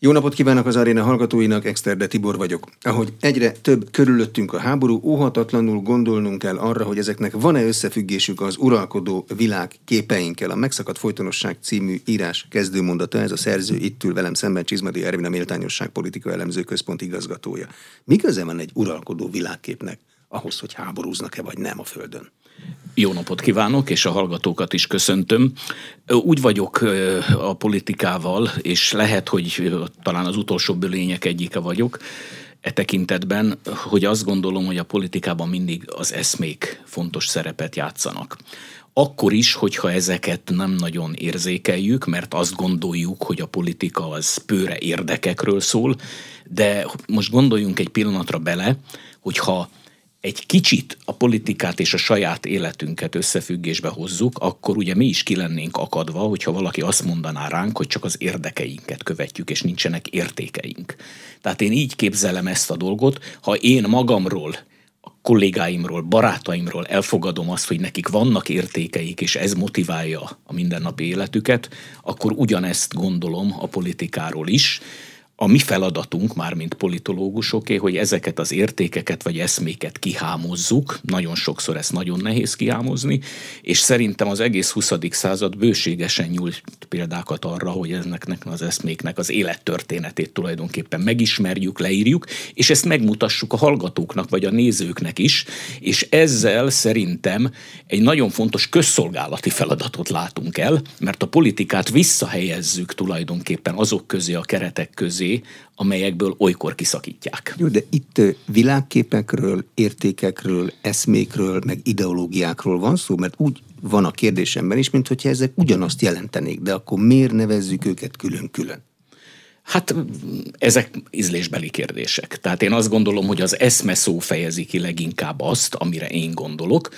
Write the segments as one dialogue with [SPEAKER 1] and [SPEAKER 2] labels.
[SPEAKER 1] Jó napot kívánok az aréna hallgatóinak, Exterde Tibor vagyok. Ahogy egyre több körülöttünk a háború, óhatatlanul gondolnunk kell arra, hogy ezeknek van-e összefüggésük az uralkodó világ képeinkkel. A Megszakadt Folytonosság című írás kezdőmondata, ez a szerző itt ül velem szemben Csizmadi Ervin, a Méltányosság Politika Elemző Központ igazgatója. Mi köze van egy uralkodó világképnek ahhoz, hogy háborúznak-e vagy nem a Földön?
[SPEAKER 2] Jó napot kívánok, és a hallgatókat is köszöntöm. Úgy vagyok a politikával, és lehet, hogy talán az utolsó bölények egyike vagyok, e tekintetben, hogy azt gondolom, hogy a politikában mindig az eszmék fontos szerepet játszanak. Akkor is, hogyha ezeket nem nagyon érzékeljük, mert azt gondoljuk, hogy a politika az pőre érdekekről szól, de most gondoljunk egy pillanatra bele, hogyha egy kicsit a politikát és a saját életünket összefüggésbe hozzuk, akkor ugye mi is ki lennénk akadva, hogyha valaki azt mondaná ránk, hogy csak az érdekeinket követjük, és nincsenek értékeink. Tehát én így képzelem ezt a dolgot, ha én magamról a kollégáimról, barátaimról elfogadom azt, hogy nekik vannak értékeik, és ez motiválja a mindennapi életüket, akkor ugyanezt gondolom a politikáról is, a mi feladatunk, már mint politológusoké, hogy ezeket az értékeket vagy eszméket kihámozzuk, nagyon sokszor ezt nagyon nehéz kihámozni, és szerintem az egész 20. század bőségesen nyújt példákat arra, hogy ezeknek az eszméknek az élettörténetét tulajdonképpen megismerjük, leírjuk, és ezt megmutassuk a hallgatóknak vagy a nézőknek is, és ezzel szerintem egy nagyon fontos közszolgálati feladatot látunk el, mert a politikát visszahelyezzük tulajdonképpen azok közé, a keretek közé, amelyekből olykor kiszakítják.
[SPEAKER 1] Jó, de itt világképekről, értékekről, eszmékről, meg ideológiákról van szó, mert úgy van a kérdésemben is, mint hogyha ezek ugyanazt jelentenék, de akkor miért nevezzük őket külön-külön?
[SPEAKER 2] Hát ezek ízlésbeli kérdések. Tehát én azt gondolom, hogy az eszme szó fejezi ki leginkább azt, amire én gondolok.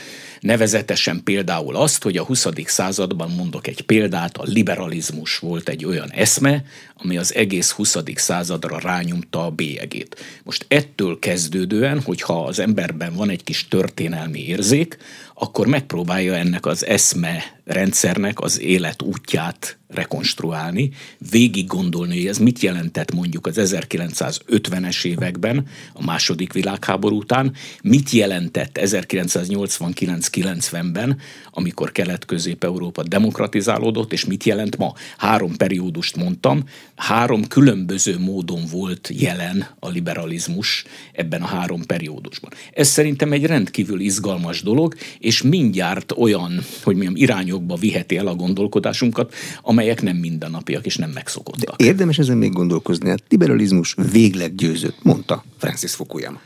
[SPEAKER 2] Nevezetesen például azt, hogy a 20. században mondok egy példát, a liberalizmus volt egy olyan eszme, ami az egész 20. századra rányomta a bélyegét. Most ettől kezdődően, hogyha az emberben van egy kis történelmi érzék, akkor megpróbálja ennek az eszme rendszernek az élet útját rekonstruálni, végig gondolni, hogy ez mit jelentett mondjuk az 1950-es években, a második világháború után, mit jelentett 1989-90-ben, amikor Kelet-Közép-Európa demokratizálódott, és mit jelent ma. Három periódust mondtam, három különböző módon volt jelen a liberalizmus ebben a három periódusban. Ez szerintem egy rendkívül izgalmas dolog, és mindjárt olyan, hogy milyen irányokba viheti el a gondolkodásunkat, amelyek nem mindennapiak és nem megszokottak.
[SPEAKER 1] De érdemes ezen még gondolkozni. A liberalizmus végleg győzött, mondta Francis Fukuyama.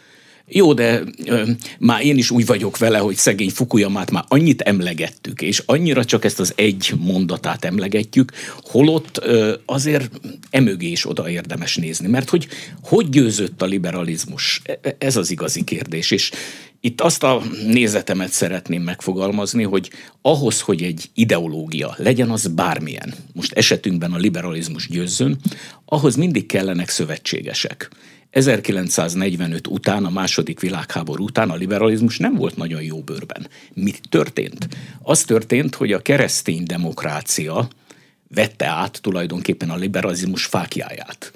[SPEAKER 2] Jó, de ö, már én is úgy vagyok vele, hogy szegény Fukuyamát már annyit emlegettük, és annyira csak ezt az egy mondatát emlegetjük, holott ö, azért emögé is oda érdemes nézni, mert hogy hogy győzött a liberalizmus? E, e, ez az igazi kérdés, és itt azt a nézetemet szeretném megfogalmazni, hogy ahhoz, hogy egy ideológia legyen az bármilyen, most esetünkben a liberalizmus győzzön, ahhoz mindig kellenek szövetségesek. 1945 után, a második világháború után a liberalizmus nem volt nagyon jó bőrben. Mi történt? Az történt, hogy a keresztény demokrácia vette át tulajdonképpen a liberalizmus fákjáját.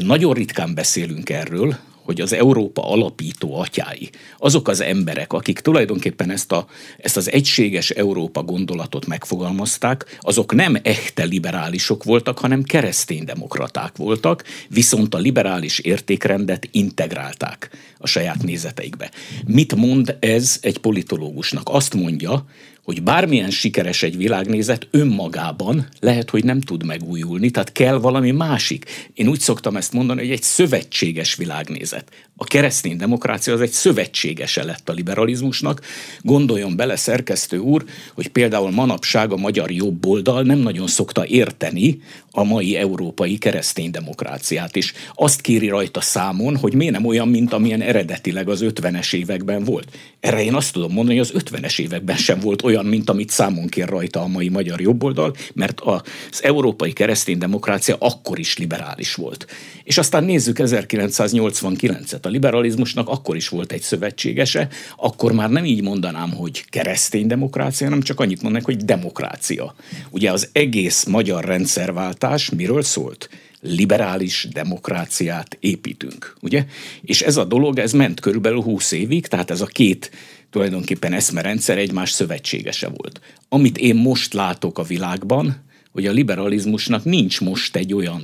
[SPEAKER 2] Nagyon ritkán beszélünk erről, hogy az Európa alapító atyái, azok az emberek, akik tulajdonképpen ezt, a, ezt az egységes Európa gondolatot megfogalmazták, azok nem echte liberálisok voltak, hanem kereszténydemokraták voltak, viszont a liberális értékrendet integrálták a saját nézeteikbe. Mit mond ez egy politológusnak? Azt mondja, hogy bármilyen sikeres egy világnézet önmagában lehet, hogy nem tud megújulni, tehát kell valami másik. Én úgy szoktam ezt mondani, hogy egy szövetséges világnézet. A keresztény demokrácia az egy szövetségese lett a liberalizmusnak. Gondoljon bele, szerkesztő úr, hogy például manapság a magyar jobboldal nem nagyon szokta érteni a mai európai keresztény demokráciát is. Azt kéri rajta számon, hogy miért nem olyan, mint amilyen eredetileg az 50-es években volt. Erre én azt tudom mondani, hogy az 50-es években sem volt olyan, mint amit számon kér rajta a mai magyar jobboldal, mert az európai keresztény demokrácia akkor is liberális volt. És aztán nézzük 1989-et. A liberalizmusnak akkor is volt egy szövetségese, akkor már nem így mondanám, hogy keresztény demokrácia, hanem csak annyit mondanak, hogy demokrácia. Ugye az egész magyar rendszerváltás miről szólt? liberális demokráciát építünk, ugye? És ez a dolog, ez ment körülbelül 20 évig, tehát ez a két tulajdonképpen eszmerendszer egymás szövetségese volt. Amit én most látok a világban, hogy a liberalizmusnak nincs most egy olyan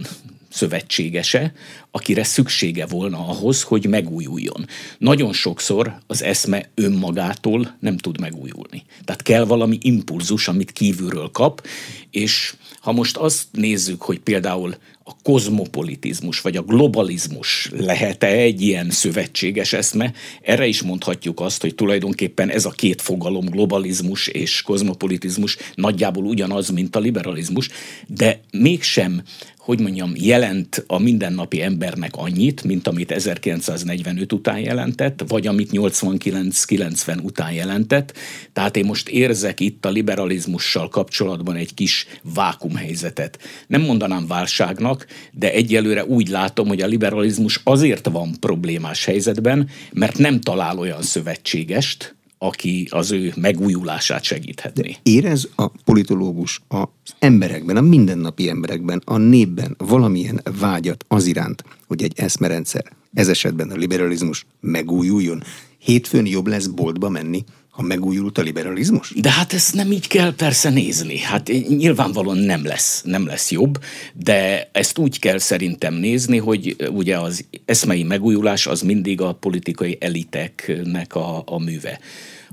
[SPEAKER 2] szövetségese, akire szüksége volna ahhoz, hogy megújuljon. Nagyon sokszor az eszme önmagától nem tud megújulni. Tehát kell valami impulzus, amit kívülről kap, és ha most azt nézzük, hogy például a kozmopolitizmus vagy a globalizmus lehet-e egy ilyen szövetséges eszme, erre is mondhatjuk azt, hogy tulajdonképpen ez a két fogalom, globalizmus és kozmopolitizmus nagyjából ugyanaz, mint a liberalizmus, de mégsem hogy mondjam, jelent a mindennapi embernek annyit, mint amit 1945 után jelentett, vagy amit 89-90 után jelentett. Tehát én most érzek itt a liberalizmussal kapcsolatban egy kis vákumhelyzetet. Nem mondanám válságnak, de egyelőre úgy látom, hogy a liberalizmus azért van problémás helyzetben, mert nem talál olyan szövetségest, aki az ő megújulását segíthetné.
[SPEAKER 1] De érez a politológus az emberekben, a mindennapi emberekben, a népben valamilyen vágyat az iránt, hogy egy eszmerendszer, ez esetben a liberalizmus megújuljon. Hétfőn jobb lesz boltba menni, ha megújult a liberalizmus?
[SPEAKER 2] De hát ezt nem így kell persze nézni. Hát nyilvánvalóan nem lesz, nem lesz jobb, de ezt úgy kell szerintem nézni, hogy ugye az eszmei megújulás az mindig a politikai eliteknek a, a műve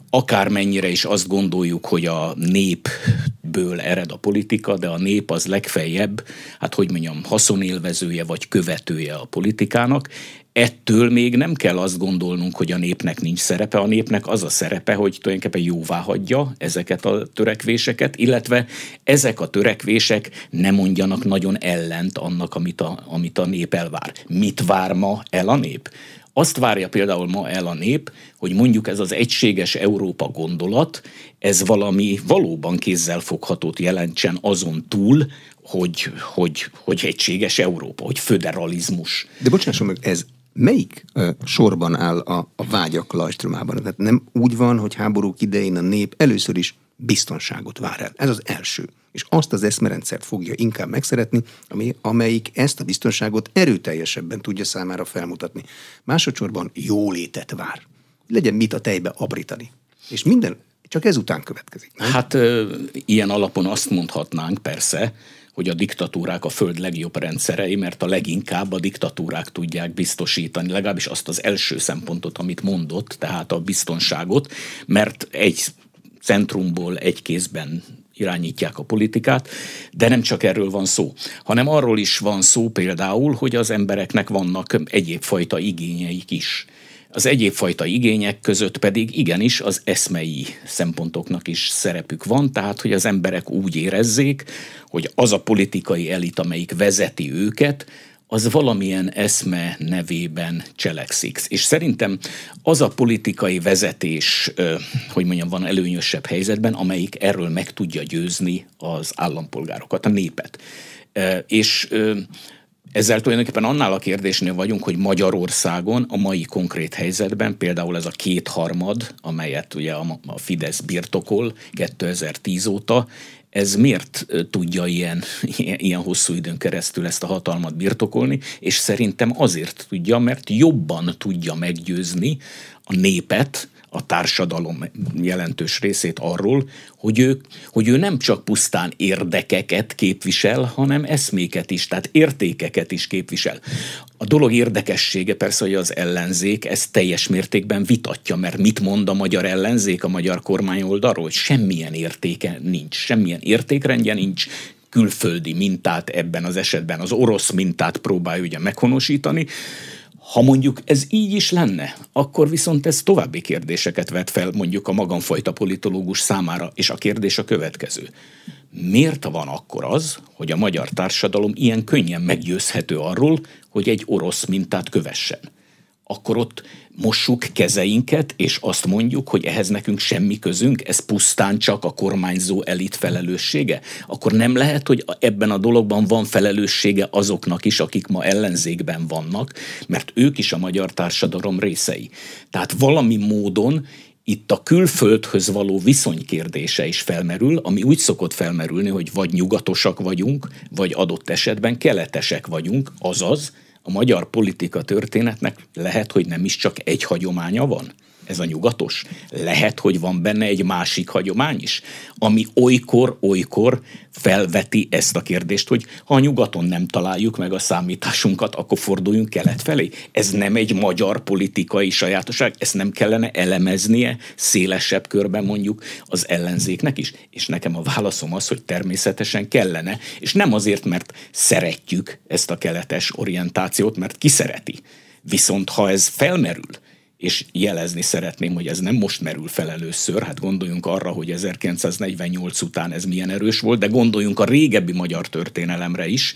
[SPEAKER 2] akármennyire is azt gondoljuk, hogy a népből ered a politika, de a nép az legfeljebb, hát hogy mondjam, haszonélvezője vagy követője a politikának, ettől még nem kell azt gondolnunk, hogy a népnek nincs szerepe. A népnek az a szerepe, hogy tulajdonképpen jóvá hagyja ezeket a törekvéseket, illetve ezek a törekvések nem mondjanak nagyon ellent annak, amit a, amit a nép elvár. Mit vár ma el a nép? Azt várja például ma el a nép, hogy mondjuk ez az egységes Európa gondolat, ez valami valóban kézzelfoghatót jelentsen azon túl, hogy, hogy, hogy egységes Európa, hogy föderalizmus.
[SPEAKER 1] De bocsásson meg, ez melyik uh, sorban áll a, a vágyak lajstromában? Tehát nem úgy van, hogy háborúk idején a nép először is biztonságot vár el. Ez az első. És azt az eszmerendszert fogja inkább megszeretni, ami, amelyik ezt a biztonságot erőteljesebben tudja számára felmutatni. Másodszorban jólétet vár. Legyen mit a tejbe abrítani. És minden csak ezután következik.
[SPEAKER 2] Nem? Hát ö, ilyen alapon azt mondhatnánk persze, hogy a diktatúrák a föld legjobb rendszerei, mert a leginkább a diktatúrák tudják biztosítani, legalábbis azt az első szempontot, amit mondott, tehát a biztonságot, mert egy centrumból egy kézben irányítják a politikát, de nem csak erről van szó, hanem arról is van szó például, hogy az embereknek vannak egyéb fajta igényeik is. Az egyéb fajta igények között pedig igenis az eszmei szempontoknak is szerepük van, tehát hogy az emberek úgy érezzék, hogy az a politikai elit, amelyik vezeti őket, az valamilyen eszme nevében cselekszik. És szerintem az a politikai vezetés, hogy mondjam, van előnyösebb helyzetben, amelyik erről meg tudja győzni az állampolgárokat, a népet. És ezzel tulajdonképpen annál a kérdésnél vagyunk, hogy Magyarországon a mai konkrét helyzetben például ez a kétharmad, amelyet ugye a Fidesz birtokol 2010 óta, ez miért tudja ilyen, ilyen, ilyen hosszú időn keresztül ezt a hatalmat birtokolni, és szerintem azért tudja, mert jobban tudja meggyőzni a népet, a társadalom jelentős részét arról, hogy ő, hogy ő nem csak pusztán érdekeket képvisel, hanem eszméket is, tehát értékeket is képvisel. A dolog érdekessége persze, hogy az ellenzék ezt teljes mértékben vitatja, mert mit mond a magyar ellenzék a magyar kormány oldalról, hogy semmilyen értéke nincs, semmilyen értékrendje nincs, külföldi mintát ebben az esetben, az orosz mintát próbálja ugye meghonosítani, ha mondjuk ez így is lenne, akkor viszont ez további kérdéseket vet fel mondjuk a magamfajta politológus számára, és a kérdés a következő. Miért van akkor az, hogy a magyar társadalom ilyen könnyen meggyőzhető arról, hogy egy orosz mintát kövessen? Akkor ott mossuk kezeinket, és azt mondjuk, hogy ehhez nekünk semmi közünk, ez pusztán csak a kormányzó elit felelőssége, akkor nem lehet, hogy ebben a dologban van felelőssége azoknak is, akik ma ellenzékben vannak, mert ők is a magyar társadalom részei. Tehát valami módon itt a külföldhöz való viszony kérdése is felmerül, ami úgy szokott felmerülni, hogy vagy nyugatosak vagyunk, vagy adott esetben keletesek vagyunk, azaz a magyar politika történetnek lehet, hogy nem is csak egy hagyománya van ez a nyugatos. Lehet, hogy van benne egy másik hagyomány is, ami olykor-olykor felveti ezt a kérdést, hogy ha a nyugaton nem találjuk meg a számításunkat, akkor forduljunk kelet felé. Ez nem egy magyar politikai sajátosság, ezt nem kellene elemeznie szélesebb körben mondjuk az ellenzéknek is. És nekem a válaszom az, hogy természetesen kellene, és nem azért, mert szeretjük ezt a keletes orientációt, mert ki szereti. Viszont ha ez felmerül, és jelezni szeretném, hogy ez nem most merül fel először, hát gondoljunk arra, hogy 1948 után ez milyen erős volt, de gondoljunk a régebbi magyar történelemre is,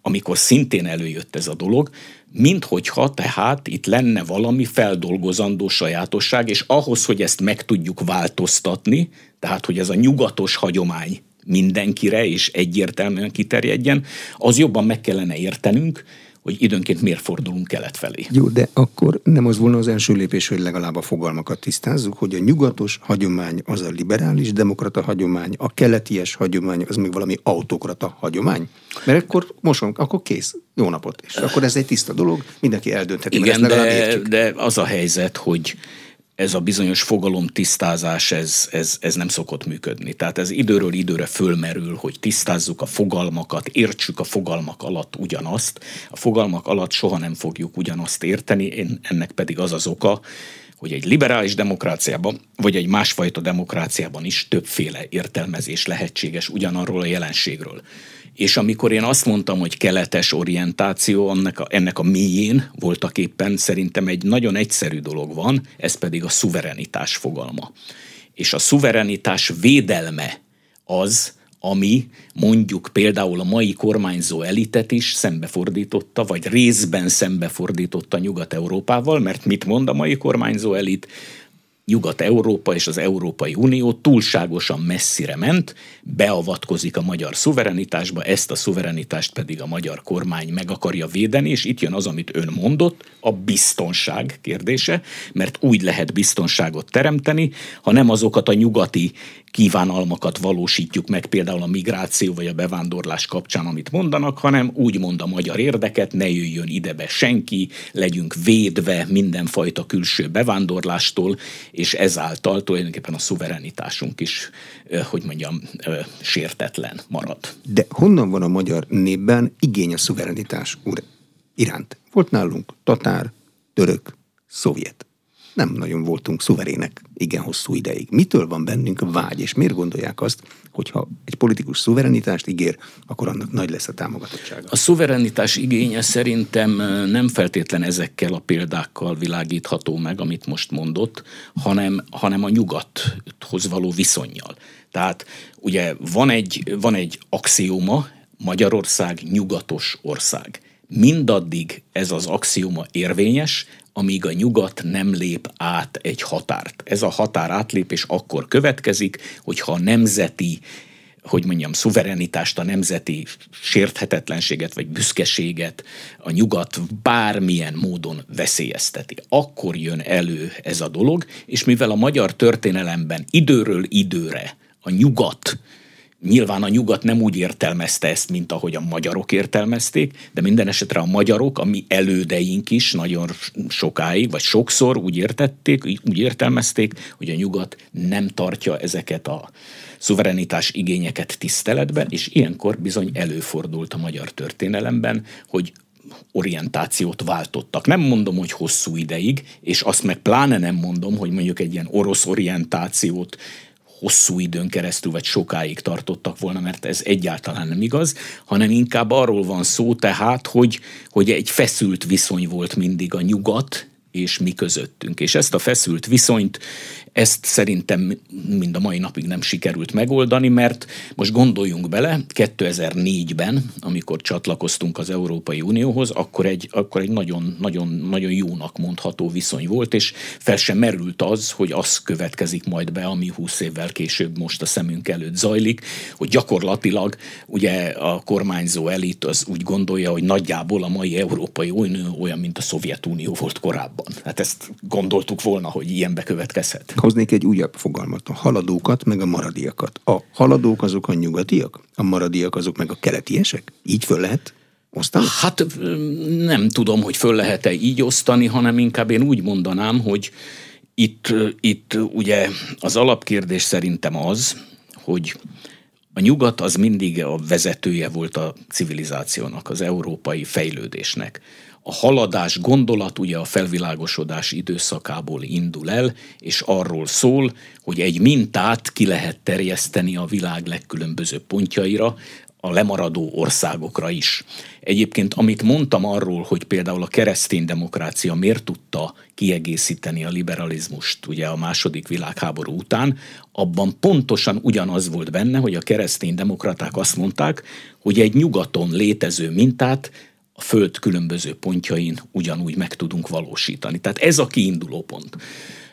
[SPEAKER 2] amikor szintén előjött ez a dolog, mint hogyha tehát itt lenne valami feldolgozandó sajátosság, és ahhoz, hogy ezt meg tudjuk változtatni, tehát hogy ez a nyugatos hagyomány mindenkire és egyértelműen kiterjedjen, az jobban meg kellene értenünk, hogy időnként miért fordulunk kelet felé.
[SPEAKER 1] Jó, de akkor nem az volna az első lépés, hogy legalább a fogalmakat tisztázzuk, hogy a nyugatos hagyomány az a liberális demokrata hagyomány, a keleties hagyomány az még valami autokrata hagyomány? Mert akkor mosunk, akkor kész, jó napot. És akkor ez egy tiszta dolog, mindenki eldöntheti.
[SPEAKER 2] Igen, de, de az a helyzet, hogy ez a bizonyos fogalom tisztázás, ez, ez, ez nem szokott működni. Tehát ez időről időre fölmerül, hogy tisztázzuk a fogalmakat, értsük a fogalmak alatt ugyanazt. A fogalmak alatt soha nem fogjuk ugyanazt érteni, Én, ennek pedig az az oka, hogy egy liberális demokráciában, vagy egy másfajta demokráciában is többféle értelmezés lehetséges ugyanarról a jelenségről. És amikor én azt mondtam, hogy keletes orientáció, ennek a, ennek a mélyén voltak éppen szerintem egy nagyon egyszerű dolog van, ez pedig a szuverenitás fogalma. És a szuverenitás védelme az, ami mondjuk például a mai kormányzó elitet is szembefordította, vagy részben szembefordította Nyugat-Európával, mert mit mond a mai kormányzó elit? Nyugat-Európa és az Európai Unió túlságosan messzire ment, beavatkozik a magyar szuverenitásba, ezt a szuverenitást pedig a magyar kormány meg akarja védeni, és itt jön az, amit ön mondott, a biztonság kérdése, mert úgy lehet biztonságot teremteni, ha nem azokat a nyugati kívánalmakat valósítjuk meg például a migráció vagy a bevándorlás kapcsán, amit mondanak, hanem úgy mond a magyar érdeket, ne jöjjön idebe senki, legyünk védve mindenfajta külső bevándorlástól, és ezáltal tulajdonképpen a szuverenitásunk is, hogy mondjam, sértetlen marad.
[SPEAKER 1] De honnan van a magyar népben igény a szuverenitás úr iránt? Volt nálunk tatár, török, szovjet nem nagyon voltunk szuverének igen hosszú ideig. Mitől van bennünk vágy, és miért gondolják azt, hogyha egy politikus szuverenitást ígér, akkor annak nagy lesz a támogatottsága?
[SPEAKER 2] A szuverenitás igénye szerintem nem feltétlen ezekkel a példákkal világítható meg, amit most mondott, hanem, hanem a nyugathoz való viszonyjal. Tehát ugye van egy, van egy axióma, Magyarország nyugatos ország. Mindaddig ez az axióma érvényes, amíg a nyugat nem lép át egy határt. Ez a határ átlépés akkor következik, hogyha a nemzeti hogy mondjam, szuverenitást, a nemzeti sérthetetlenséget vagy büszkeséget a nyugat bármilyen módon veszélyezteti. Akkor jön elő ez a dolog, és mivel a magyar történelemben időről időre a nyugat Nyilván a nyugat nem úgy értelmezte ezt, mint ahogy a magyarok értelmezték, de minden esetre a magyarok, a mi elődeink is nagyon sokáig, vagy sokszor úgy értették, úgy értelmezték, hogy a nyugat nem tartja ezeket a szuverenitás igényeket tiszteletben, és ilyenkor bizony előfordult a magyar történelemben, hogy orientációt váltottak. Nem mondom, hogy hosszú ideig, és azt meg pláne nem mondom, hogy mondjuk egy ilyen orosz orientációt hosszú időn keresztül, vagy sokáig tartottak volna, mert ez egyáltalán nem igaz, hanem inkább arról van szó tehát, hogy, hogy egy feszült viszony volt mindig a nyugat és mi közöttünk. És ezt a feszült viszonyt ezt szerintem mind a mai napig nem sikerült megoldani, mert most gondoljunk bele, 2004-ben, amikor csatlakoztunk az Európai Unióhoz, akkor egy, akkor egy nagyon, nagyon, nagyon jónak mondható viszony volt, és fel sem merült az, hogy az következik majd be, ami 20 évvel később most a szemünk előtt zajlik, hogy gyakorlatilag ugye a kormányzó elit az úgy gondolja, hogy nagyjából a mai Európai Unió olyan, mint a Szovjetunió volt korábban. Hát ezt gondoltuk volna, hogy ilyen bekövetkezhet.
[SPEAKER 1] Hoznék egy újabb fogalmat, a haladókat, meg a maradiakat. A haladók azok a nyugatiak, a maradiak azok meg a keletiesek? Így föl lehet osztani?
[SPEAKER 2] Hát nem tudom, hogy föl lehet-e így osztani, hanem inkább én úgy mondanám, hogy itt, itt ugye az alapkérdés szerintem az, hogy a nyugat az mindig a vezetője volt a civilizációnak, az európai fejlődésnek. A haladás gondolat ugye a felvilágosodás időszakából indul el, és arról szól, hogy egy mintát ki lehet terjeszteni a világ legkülönbözőbb pontjaira, a lemaradó országokra is. Egyébként, amit mondtam arról, hogy például a keresztény demokrácia miért tudta kiegészíteni a liberalizmust ugye a második világháború után, abban pontosan ugyanaz volt benne, hogy a keresztény demokraták azt mondták, hogy egy nyugaton létező mintát a föld különböző pontjain ugyanúgy meg tudunk valósítani. Tehát ez a kiinduló pont.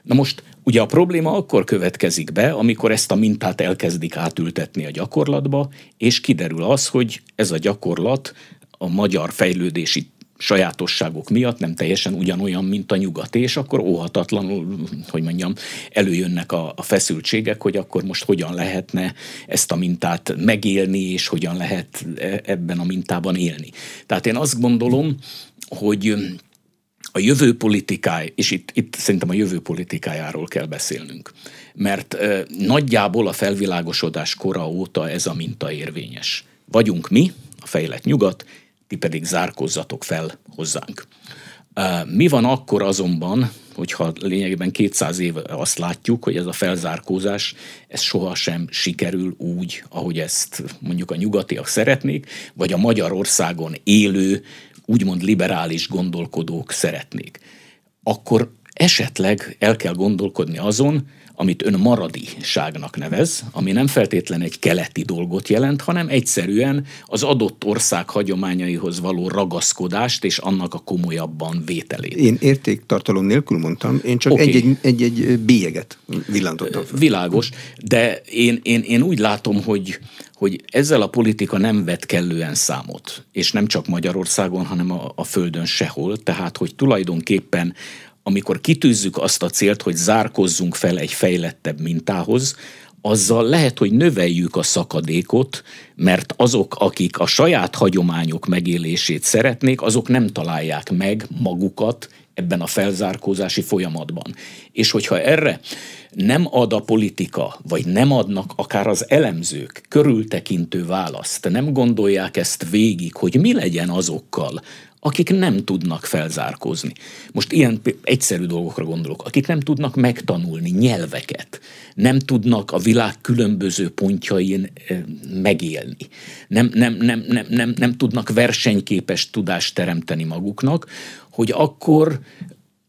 [SPEAKER 2] Na most ugye a probléma akkor következik be, amikor ezt a mintát elkezdik átültetni a gyakorlatba, és kiderül az, hogy ez a gyakorlat a magyar fejlődési sajátosságok miatt nem teljesen ugyanolyan, mint a nyugat, és akkor óhatatlanul, hogy mondjam, előjönnek a, a feszültségek, hogy akkor most hogyan lehetne ezt a mintát megélni, és hogyan lehet e, ebben a mintában élni. Tehát én azt gondolom, hogy a jövő politikáj, és itt, itt szerintem a jövő politikájáról kell beszélnünk, mert e, nagyjából a felvilágosodás kora óta ez a minta érvényes. Vagyunk mi, a fejlett nyugat, ti pedig zárkozzatok fel hozzánk. Mi van akkor azonban, hogyha lényegében 200 év azt látjuk, hogy ez a felzárkózás, ez sohasem sikerül úgy, ahogy ezt mondjuk a nyugatiak szeretnék, vagy a Magyarországon élő úgymond liberális gondolkodók szeretnék, akkor esetleg el kell gondolkodni azon, amit ön maradiságnak nevez, ami nem feltétlen egy keleti dolgot jelent, hanem egyszerűen az adott ország hagyományaihoz való ragaszkodást és annak a komolyabban vételét.
[SPEAKER 1] Én értéktartalom nélkül mondtam, én csak okay. egy-egy, egy-egy bélyeget villantottam fel.
[SPEAKER 2] Világos, de én, én, én úgy látom, hogy, hogy ezzel a politika nem vett kellően számot, és nem csak Magyarországon, hanem a, a Földön sehol, tehát hogy tulajdonképpen amikor kitűzzük azt a célt, hogy zárkozzunk fel egy fejlettebb mintához, azzal lehet, hogy növeljük a szakadékot, mert azok, akik a saját hagyományok megélését szeretnék, azok nem találják meg magukat ebben a felzárkózási folyamatban. És hogyha erre nem ad a politika, vagy nem adnak akár az elemzők körültekintő választ, nem gondolják ezt végig, hogy mi legyen azokkal, akik nem tudnak felzárkózni. Most ilyen egyszerű dolgokra gondolok, akik nem tudnak megtanulni nyelveket, nem tudnak a világ különböző pontjain eh, megélni, nem, nem, nem, nem, nem, nem tudnak versenyképes tudást teremteni maguknak, hogy akkor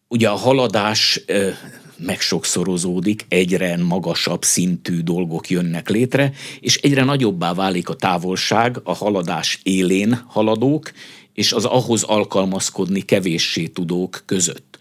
[SPEAKER 2] ugye a haladás eh, megsokszorozódik, egyre magasabb szintű dolgok jönnek létre, és egyre nagyobbá válik a távolság a haladás élén haladók és az ahhoz alkalmazkodni kevéssé tudók között.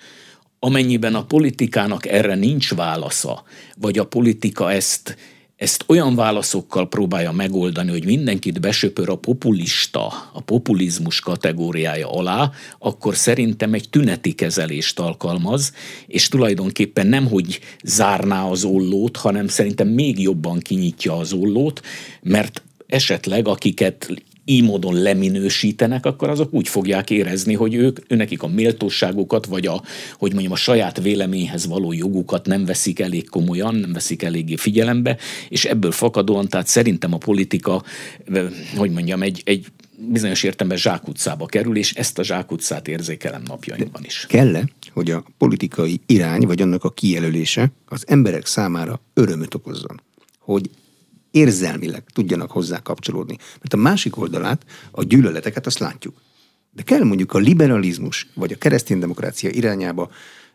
[SPEAKER 2] Amennyiben a politikának erre nincs válasza, vagy a politika ezt, ezt olyan válaszokkal próbálja megoldani, hogy mindenkit besöpör a populista, a populizmus kategóriája alá, akkor szerintem egy tüneti kezelést alkalmaz, és tulajdonképpen nem, hogy zárná az ollót, hanem szerintem még jobban kinyitja az ollót, mert esetleg akiket így módon leminősítenek, akkor azok úgy fogják érezni, hogy ők, őnekik a méltóságukat, vagy a, hogy mondjam, a saját véleményhez való jogukat nem veszik elég komolyan, nem veszik eléggé figyelembe, és ebből fakadóan, tehát szerintem a politika, hogy mondjam, egy, egy bizonyos értelemben zsákutcába kerül, és ezt a zsákutcát érzékelem napjainkban is.
[SPEAKER 1] Kell-e, hogy a politikai irány, vagy annak a kijelölése az emberek számára örömöt okozzon? Hogy érzelmileg tudjanak hozzá kapcsolódni. Mert a másik oldalát, a gyűlöleteket azt látjuk. De kell mondjuk a liberalizmus vagy a kereszténydemokrácia irányába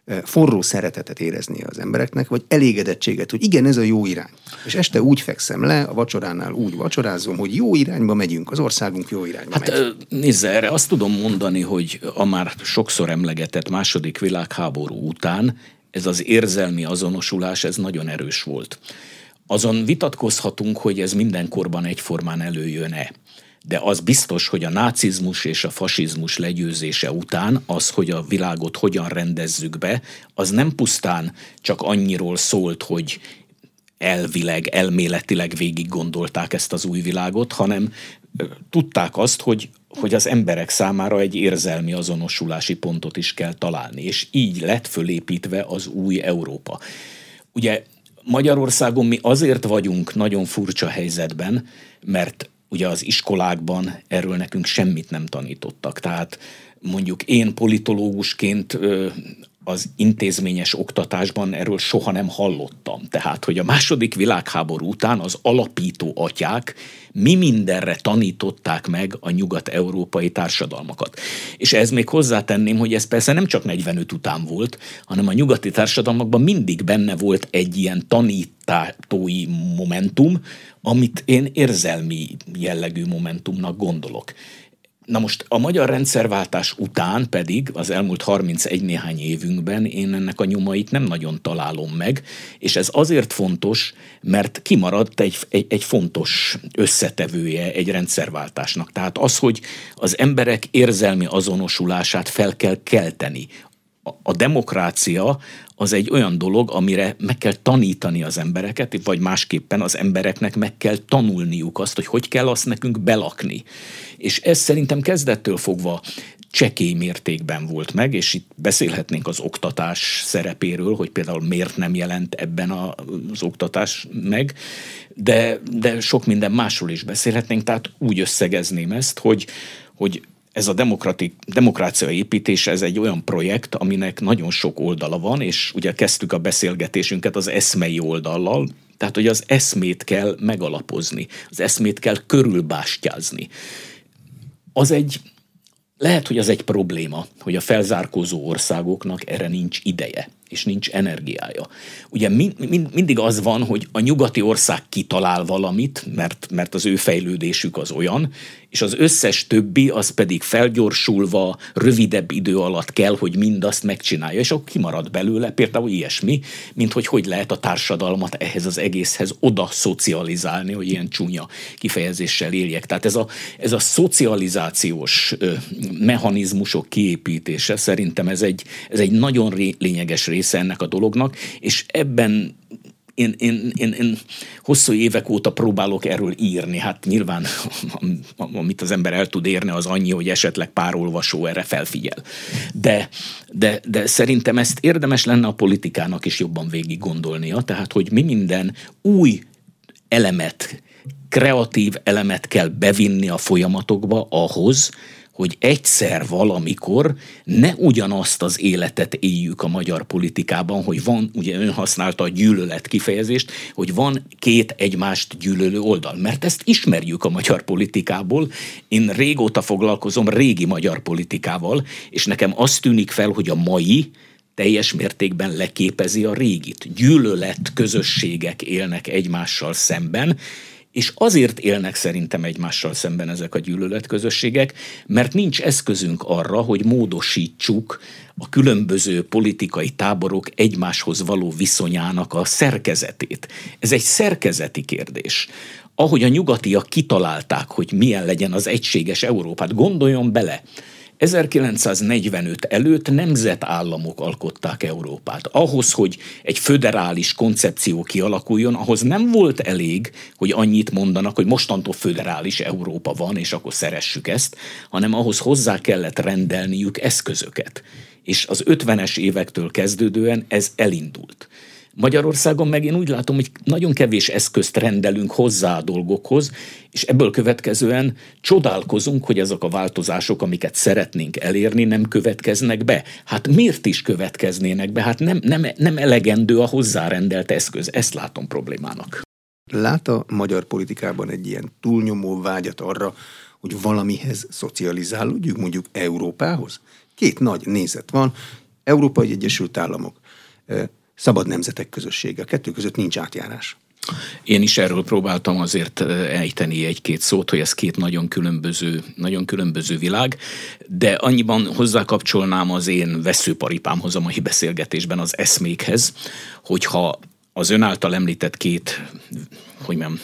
[SPEAKER 1] eh, forró szeretetet érezni az embereknek, vagy elégedettséget, hogy igen, ez a jó irány. És este úgy fekszem le, a vacsoránál úgy vacsorázom, hogy jó irányba megyünk, az országunk jó irányba hát, megy.
[SPEAKER 2] Nézze, erre azt tudom mondani, hogy a már sokszor emlegetett második világháború után ez az érzelmi azonosulás, ez nagyon erős volt. Azon vitatkozhatunk, hogy ez mindenkorban egyformán előjön-e. de az biztos, hogy a nácizmus és a fasizmus legyőzése után az, hogy a világot hogyan rendezzük be, az nem pusztán csak annyiról szólt, hogy elvileg, elméletileg végig gondolták ezt az új világot, hanem tudták azt, hogy, hogy az emberek számára egy érzelmi azonosulási pontot is kell találni, és így lett fölépítve az új Európa. Ugye Magyarországon mi azért vagyunk nagyon furcsa helyzetben, mert ugye az iskolákban erről nekünk semmit nem tanítottak. Tehát mondjuk én politológusként az intézményes oktatásban erről soha nem hallottam. Tehát, hogy a második világháború után az alapító atyák mi mindenre tanították meg a nyugat-európai társadalmakat. És ez még hozzátenném, hogy ez persze nem csak 45 után volt, hanem a nyugati társadalmakban mindig benne volt egy ilyen tanítói momentum, amit én érzelmi jellegű momentumnak gondolok. Na most a magyar rendszerváltás után pedig az elmúlt 31 néhány évünkben én ennek a nyomait nem nagyon találom meg, és ez azért fontos, mert kimaradt egy, egy, egy fontos összetevője egy rendszerváltásnak. Tehát az, hogy az emberek érzelmi azonosulását fel kell kelteni. A, demokrácia az egy olyan dolog, amire meg kell tanítani az embereket, vagy másképpen az embereknek meg kell tanulniuk azt, hogy hogy kell azt nekünk belakni. És ez szerintem kezdettől fogva csekély mértékben volt meg, és itt beszélhetnénk az oktatás szerepéről, hogy például miért nem jelent ebben az oktatás meg, de, de sok minden másról is beszélhetnénk, tehát úgy összegezném ezt, hogy, hogy ez a demokratik, demokrácia építése, ez egy olyan projekt, aminek nagyon sok oldala van, és ugye kezdtük a beszélgetésünket az eszmei oldallal, tehát hogy az eszmét kell megalapozni, az eszmét kell körülbástyázni. Az egy, lehet, hogy az egy probléma, hogy a felzárkózó országoknak erre nincs ideje és nincs energiája. Ugye mind, mind, mindig az van, hogy a nyugati ország kitalál valamit, mert, mert az ő fejlődésük az olyan, és az összes többi az pedig felgyorsulva, rövidebb idő alatt kell, hogy mindazt megcsinálja, és akkor kimarad belőle például ilyesmi, mint hogy hogy lehet a társadalmat ehhez az egészhez oda szocializálni, hogy ilyen csúnya kifejezéssel éljek. Tehát ez a, ez a szocializációs mechanizmusok kiépítése szerintem ez egy, ez egy nagyon lényeges része ennek a dolognak, és ebben én, én, én, én hosszú évek óta próbálok erről írni. Hát nyilván, amit az ember el tud érni, az annyi, hogy esetleg pár olvasó erre felfigyel. De, de, de szerintem ezt érdemes lenne a politikának is jobban végig gondolnia, tehát hogy mi minden új elemet, kreatív elemet kell bevinni a folyamatokba ahhoz, hogy egyszer valamikor ne ugyanazt az életet éljük a magyar politikában, hogy van, ugye ön használta a gyűlölet kifejezést, hogy van két egymást gyűlölő oldal. Mert ezt ismerjük a magyar politikából. Én régóta foglalkozom régi magyar politikával, és nekem azt tűnik fel, hogy a mai teljes mértékben leképezi a régit. Gyűlölet közösségek élnek egymással szemben, és azért élnek szerintem egymással szemben ezek a gyűlöletközösségek, mert nincs eszközünk arra, hogy módosítsuk a különböző politikai táborok egymáshoz való viszonyának a szerkezetét. Ez egy szerkezeti kérdés. Ahogy a nyugatiak kitalálták, hogy milyen legyen az egységes Európát, gondoljon bele, 1945 előtt nemzetállamok alkották Európát. Ahhoz, hogy egy föderális koncepció kialakuljon, ahhoz nem volt elég, hogy annyit mondanak, hogy mostantól föderális Európa van, és akkor szeressük ezt, hanem ahhoz hozzá kellett rendelniük eszközöket. És az 50-es évektől kezdődően ez elindult. Magyarországon meg én úgy látom, hogy nagyon kevés eszközt rendelünk hozzá a dolgokhoz, és ebből következően csodálkozunk, hogy ezek a változások, amiket szeretnénk elérni, nem következnek be. Hát miért is következnének be? Hát nem, nem, nem elegendő a hozzárendelt eszköz. Ezt látom problémának.
[SPEAKER 1] Lát a magyar politikában egy ilyen túlnyomó vágyat arra, hogy valamihez szocializálódjuk, mondjuk Európához? Két nagy nézet van, Európai Egyesült Államok szabad nemzetek közössége. A kettő között nincs átjárás.
[SPEAKER 2] Én is erről próbáltam azért ejteni egy-két szót, hogy ez két nagyon különböző, nagyon különböző világ, de annyiban hozzákapcsolnám az én veszőparipámhoz a mai beszélgetésben az eszmékhez, hogyha az ön által említett két, hogy mondjam,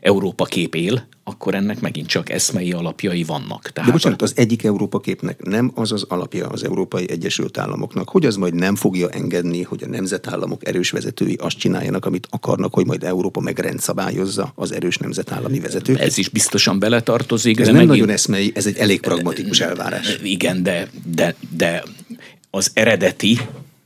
[SPEAKER 2] Európa kép él, akkor ennek megint csak eszmei alapjai vannak.
[SPEAKER 1] Tehát De bocsánat, az egyik Európa képnek nem az az alapja az Európai Egyesült Államoknak, hogy az majd nem fogja engedni, hogy a nemzetállamok erős vezetői azt csináljanak, amit akarnak, hogy majd Európa megrendszabályozza az erős nemzetállami vezetők.
[SPEAKER 2] Ez is biztosan beletartozik.
[SPEAKER 1] Ez de nem megint... nagyon eszmei, ez egy elég pragmatikus elvárás.
[SPEAKER 2] Igen, de, de, de az eredeti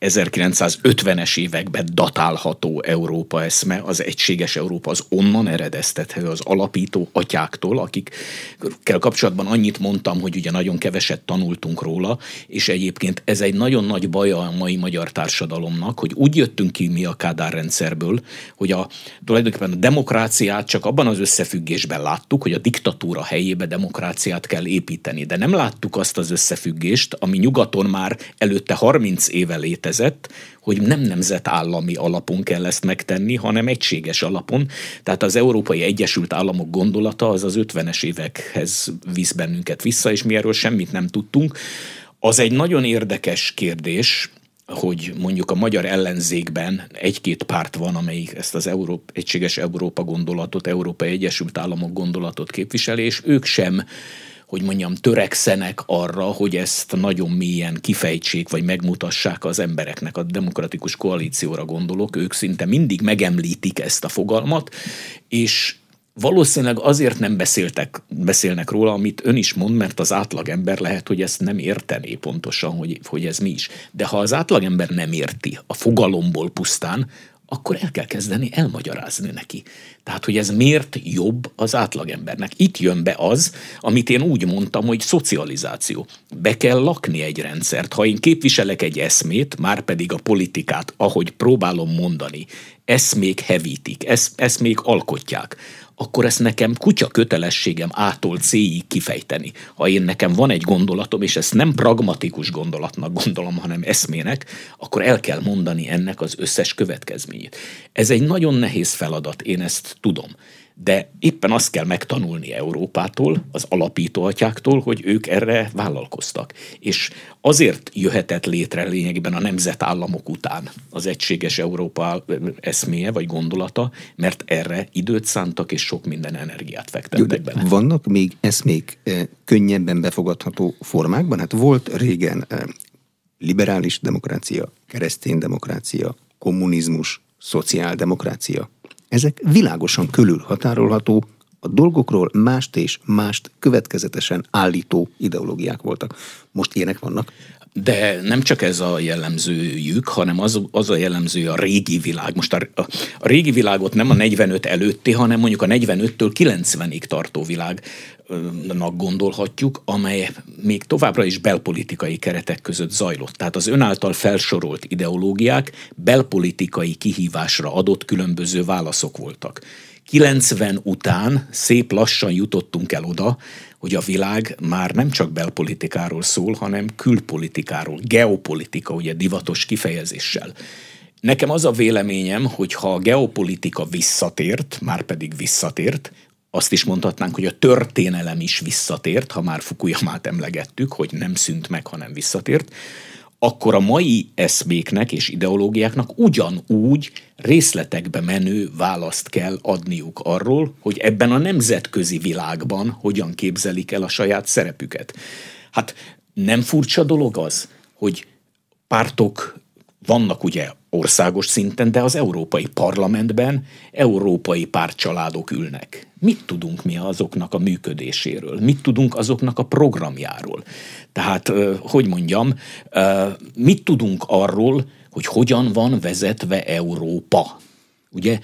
[SPEAKER 2] 1950-es években datálható Európa eszme, az egységes Európa, az onnan eredeztethető az alapító atyáktól, akikkel kapcsolatban annyit mondtam, hogy ugye nagyon keveset tanultunk róla, és egyébként ez egy nagyon nagy baja a mai magyar társadalomnak, hogy úgy jöttünk ki mi a Kádár rendszerből, hogy a, tulajdonképpen a demokráciát csak abban az összefüggésben láttuk, hogy a diktatúra helyébe demokráciát kell építeni, de nem láttuk azt az összefüggést, ami nyugaton már előtte 30 éve létezett, létezett, hogy nem nemzetállami alapon kell ezt megtenni, hanem egységes alapon. Tehát az Európai Egyesült Államok gondolata az az 50-es évekhez visz bennünket vissza, és mi erről semmit nem tudtunk. Az egy nagyon érdekes kérdés, hogy mondjuk a magyar ellenzékben egy-két párt van, amelyik ezt az Európa, egységes Európa gondolatot, Európai Egyesült Államok gondolatot képviseli, és ők sem hogy mondjam, törekszenek arra, hogy ezt nagyon mélyen kifejtsék, vagy megmutassák az embereknek. A demokratikus koalícióra gondolok, ők szinte mindig megemlítik ezt a fogalmat, és valószínűleg azért nem beszéltek, beszélnek róla, amit ön is mond, mert az átlagember lehet, hogy ezt nem értené pontosan, hogy, hogy ez mi is. De ha az átlagember nem érti a fogalomból pusztán, akkor el kell kezdeni elmagyarázni neki. Tehát, hogy ez miért jobb az átlagembernek. Itt jön be az, amit én úgy mondtam, hogy szocializáció. Be kell lakni egy rendszert. Ha én képviselek egy eszmét, már pedig a politikát, ahogy próbálom mondani, eszmék hevítik, esz, eszmék alkotják, akkor ezt nekem kutya kötelességem ától céig kifejteni. Ha én nekem van egy gondolatom, és ezt nem pragmatikus gondolatnak gondolom, hanem eszmének, akkor el kell mondani ennek az összes következményét. Ez egy nagyon nehéz feladat, én ezt tudom de éppen azt kell megtanulni Európától, az alapítóatyáktól, hogy ők erre vállalkoztak. És azért jöhetett létre lényegben a nemzetállamok után az egységes Európa eszméje vagy gondolata, mert erre időt szántak és sok minden energiát fektettek Jó, bele.
[SPEAKER 1] Vannak még eszmék könnyebben befogadható formákban? Hát volt régen liberális demokrácia, keresztény demokrácia, kommunizmus, szociáldemokrácia, ezek világosan határolható a dolgokról mást és mást következetesen állító ideológiák voltak. Most ilyenek vannak?
[SPEAKER 2] De nem csak ez a jellemzőjük, hanem az, az a jellemző a régi világ. Most a, a, a régi világot nem a 45 előtti, hanem mondjuk a 45-től 90-ig tartó világnak gondolhatjuk, amely még továbbra is belpolitikai keretek között zajlott. Tehát az ön által felsorolt ideológiák belpolitikai kihívásra adott különböző válaszok voltak. 90 után szép lassan jutottunk el oda, hogy a világ már nem csak belpolitikáról szól, hanem külpolitikáról, geopolitika, ugye divatos kifejezéssel. Nekem az a véleményem, hogy ha a geopolitika visszatért, már pedig visszatért, azt is mondhatnánk, hogy a történelem is visszatért, ha már Fukuyamát emlegettük, hogy nem szűnt meg, hanem visszatért, akkor a mai eszméknek és ideológiáknak ugyanúgy részletekbe menő választ kell adniuk arról, hogy ebben a nemzetközi világban hogyan képzelik el a saját szerepüket. Hát nem furcsa dolog az, hogy pártok vannak ugye országos szinten, de az Európai Parlamentben európai pártcsaládok ülnek. Mit tudunk mi azoknak a működéséről? Mit tudunk azoknak a programjáról? Tehát, hogy mondjam, mit tudunk arról, hogy hogyan van vezetve Európa? Ugye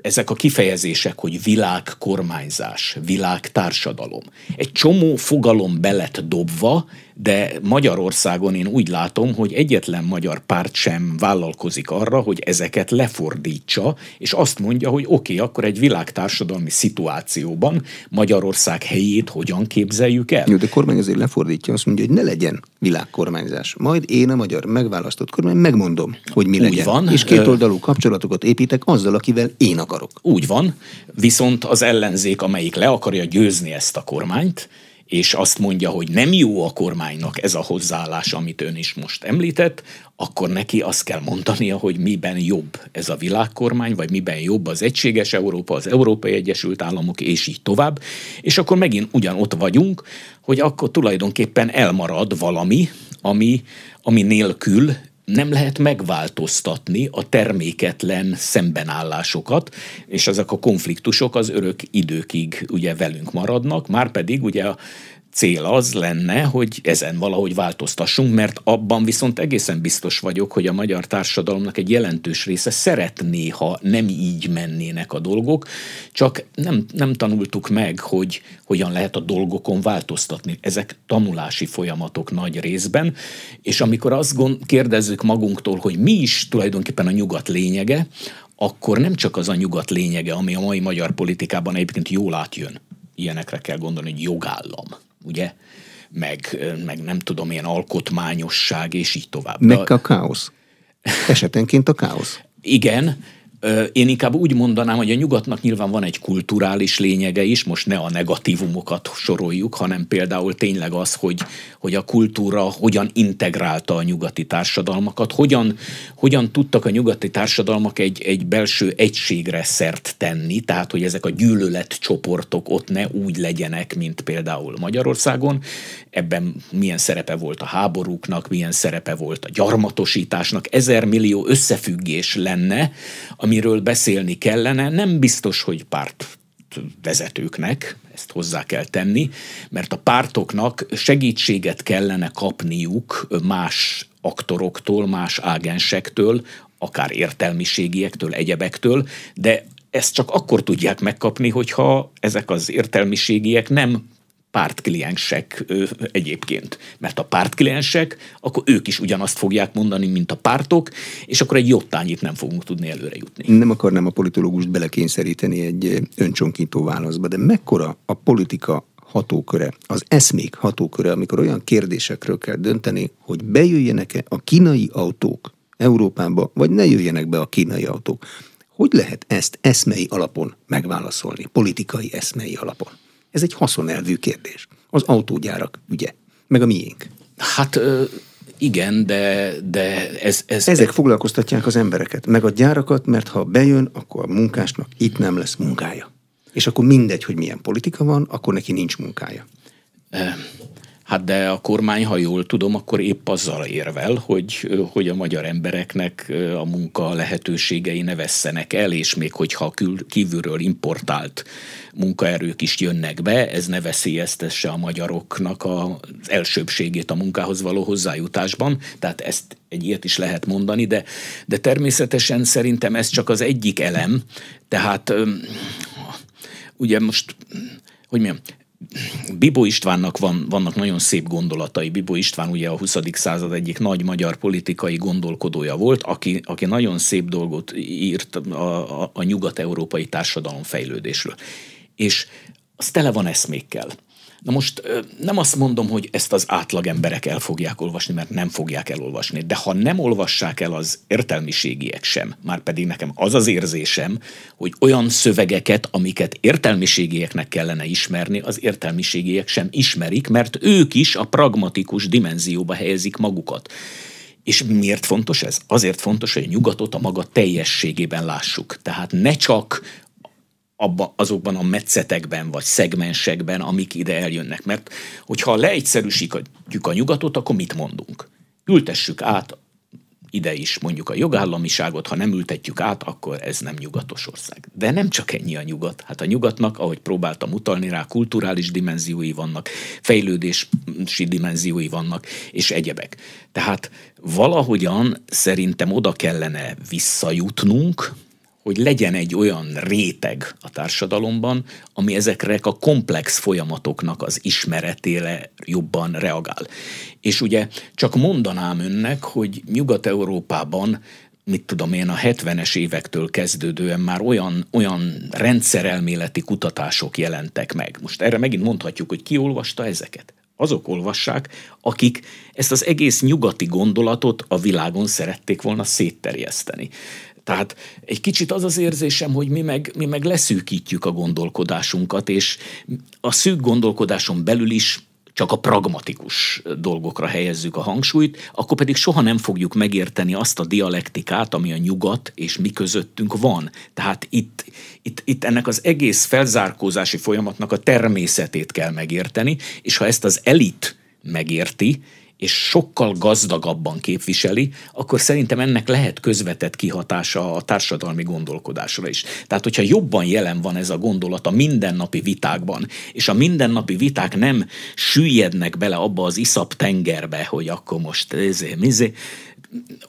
[SPEAKER 2] ezek a kifejezések, hogy világkormányzás, világtársadalom. Egy csomó fogalom belet dobva, de Magyarországon én úgy látom, hogy egyetlen magyar párt sem vállalkozik arra, hogy ezeket lefordítsa, és azt mondja, hogy oké, okay, akkor egy világtársadalmi szituációban Magyarország helyét hogyan képzeljük el.
[SPEAKER 1] Jó, de kormány azért lefordítja, azt mondja, hogy ne legyen világkormányzás. Majd én a magyar megválasztott kormány megmondom, hogy mi úgy legyen. Van. És kétoldalú kapcsolatokat építek azzal, akivel én akarok.
[SPEAKER 2] Úgy van, viszont az ellenzék, amelyik le akarja győzni ezt a kormányt, és azt mondja, hogy nem jó a kormánynak ez a hozzáállás, amit ön is most említett, akkor neki azt kell mondania, hogy miben jobb ez a világkormány, vagy miben jobb az egységes Európa, az Európai Egyesült Államok, és így tovább. És akkor megint ugyanott vagyunk, hogy akkor tulajdonképpen elmarad valami, ami, ami nélkül nem lehet megváltoztatni a terméketlen szembenállásokat, és ezek a konfliktusok az örök időkig ugye velünk maradnak, már pedig ugye a cél az lenne, hogy ezen valahogy változtassunk, mert abban viszont egészen biztos vagyok, hogy a magyar társadalomnak egy jelentős része szeretné, ha nem így mennének a dolgok, csak nem, nem tanultuk meg, hogy hogyan lehet a dolgokon változtatni. Ezek tanulási folyamatok nagy részben, és amikor azt gond, kérdezzük magunktól, hogy mi is tulajdonképpen a nyugat lényege, akkor nem csak az a nyugat lényege, ami a mai magyar politikában egyébként jól átjön. Ilyenekre kell gondolni, hogy jogállam ugye? Meg, meg nem tudom, ilyen alkotmányosság, és így tovább.
[SPEAKER 1] Meg a káosz. Esetenként a káosz.
[SPEAKER 2] Igen, én inkább úgy mondanám, hogy a nyugatnak nyilván van egy kulturális lényege is, most ne a negatívumokat soroljuk, hanem például tényleg az, hogy, hogy a kultúra hogyan integrálta a nyugati társadalmakat, hogyan, hogyan tudtak a nyugati társadalmak egy, egy belső egységre szert tenni, tehát hogy ezek a gyűlöletcsoportok ott ne úgy legyenek, mint például Magyarországon. Ebben milyen szerepe volt a háborúknak, milyen szerepe volt a gyarmatosításnak, ezer millió összefüggés lenne, amiről beszélni kellene, nem biztos, hogy párt vezetőknek, ezt hozzá kell tenni, mert a pártoknak segítséget kellene kapniuk más aktoroktól, más ágensektől, akár értelmiségiektől, egyebektől, de ezt csak akkor tudják megkapni, hogyha ezek az értelmiségiek nem pártkliensek ö, egyébként. Mert a pártkliensek, akkor ők is ugyanazt fogják mondani, mint a pártok, és akkor egy jottányit nem fogunk tudni előre jutni.
[SPEAKER 1] Nem akarnám a politológust belekényszeríteni egy öncsonkító válaszba, de mekkora a politika hatóköre, az eszmék hatóköre, amikor olyan kérdésekről kell dönteni, hogy bejöjjenek-e a kínai autók Európába, vagy ne jöjjenek be a kínai autók. Hogy lehet ezt eszmei alapon megválaszolni, politikai eszmei alapon? Ez egy haszonelvű kérdés. Az autógyárak ügye, meg a miénk.
[SPEAKER 2] Hát igen, de, de ez, ez...
[SPEAKER 1] Ezek foglalkoztatják az embereket, meg a gyárakat, mert ha bejön, akkor a munkásnak itt nem lesz munkája. És akkor mindegy, hogy milyen politika van, akkor neki nincs munkája.
[SPEAKER 2] Hát de a kormány, ha jól tudom, akkor épp azzal érvel, hogy, hogy a magyar embereknek a munka lehetőségei ne vesszenek el, és még hogyha kívülről importált munkaerők is jönnek be, ez ne veszélyeztesse a magyaroknak az elsőbségét a munkához való hozzájutásban, tehát ezt egy ilyet is lehet mondani, de, de természetesen szerintem ez csak az egyik elem, tehát ugye most, hogy mondjam, Bibó Istvánnak van, vannak nagyon szép gondolatai. Bibó István ugye a 20. század egyik nagy magyar politikai gondolkodója volt, aki, aki nagyon szép dolgot írt a, a, a nyugat-európai társadalom fejlődésről. És az tele van eszmékkel. Na most nem azt mondom, hogy ezt az átlag emberek el fogják olvasni, mert nem fogják elolvasni, de ha nem olvassák el az értelmiségiek sem, már pedig nekem az az érzésem, hogy olyan szövegeket, amiket értelmiségieknek kellene ismerni, az értelmiségiek sem ismerik, mert ők is a pragmatikus dimenzióba helyezik magukat. És miért fontos ez? Azért fontos, hogy a nyugatot a maga teljességében lássuk. Tehát ne csak abba, azokban a metszetekben vagy szegmensekben, amik ide eljönnek. Mert hogyha leegyszerűsítjük a nyugatot, akkor mit mondunk? Ültessük át ide is mondjuk a jogállamiságot, ha nem ültetjük át, akkor ez nem nyugatos ország. De nem csak ennyi a nyugat. Hát a nyugatnak, ahogy próbáltam utalni rá, kulturális dimenziói vannak, fejlődési dimenziói vannak, és egyebek. Tehát valahogyan szerintem oda kellene visszajutnunk, hogy legyen egy olyan réteg a társadalomban, ami ezekre a komplex folyamatoknak az ismeretére jobban reagál. És ugye csak mondanám önnek, hogy Nyugat-Európában mit tudom én, a 70-es évektől kezdődően már olyan, olyan rendszerelméleti kutatások jelentek meg. Most erre megint mondhatjuk, hogy ki olvasta ezeket? Azok olvassák, akik ezt az egész nyugati gondolatot a világon szerették volna szétterjeszteni Tehát egy kicsit az az érzésem, hogy mi meg, mi meg leszűkítjük a gondolkodásunkat, és a szűk gondolkodáson belül is csak a pragmatikus dolgokra helyezzük a hangsúlyt, akkor pedig soha nem fogjuk megérteni azt a dialektikát, ami a nyugat és mi közöttünk van. Tehát itt, itt, itt ennek az egész felzárkózási folyamatnak a természetét kell megérteni, és ha ezt az elit megérti, és sokkal gazdagabban képviseli, akkor szerintem ennek lehet közvetett kihatása a társadalmi gondolkodásra is. Tehát, hogyha jobban jelen van ez a gondolat a mindennapi vitákban, és a mindennapi viták nem süllyednek bele abba az iszap tengerbe, hogy akkor most ezé, mizé,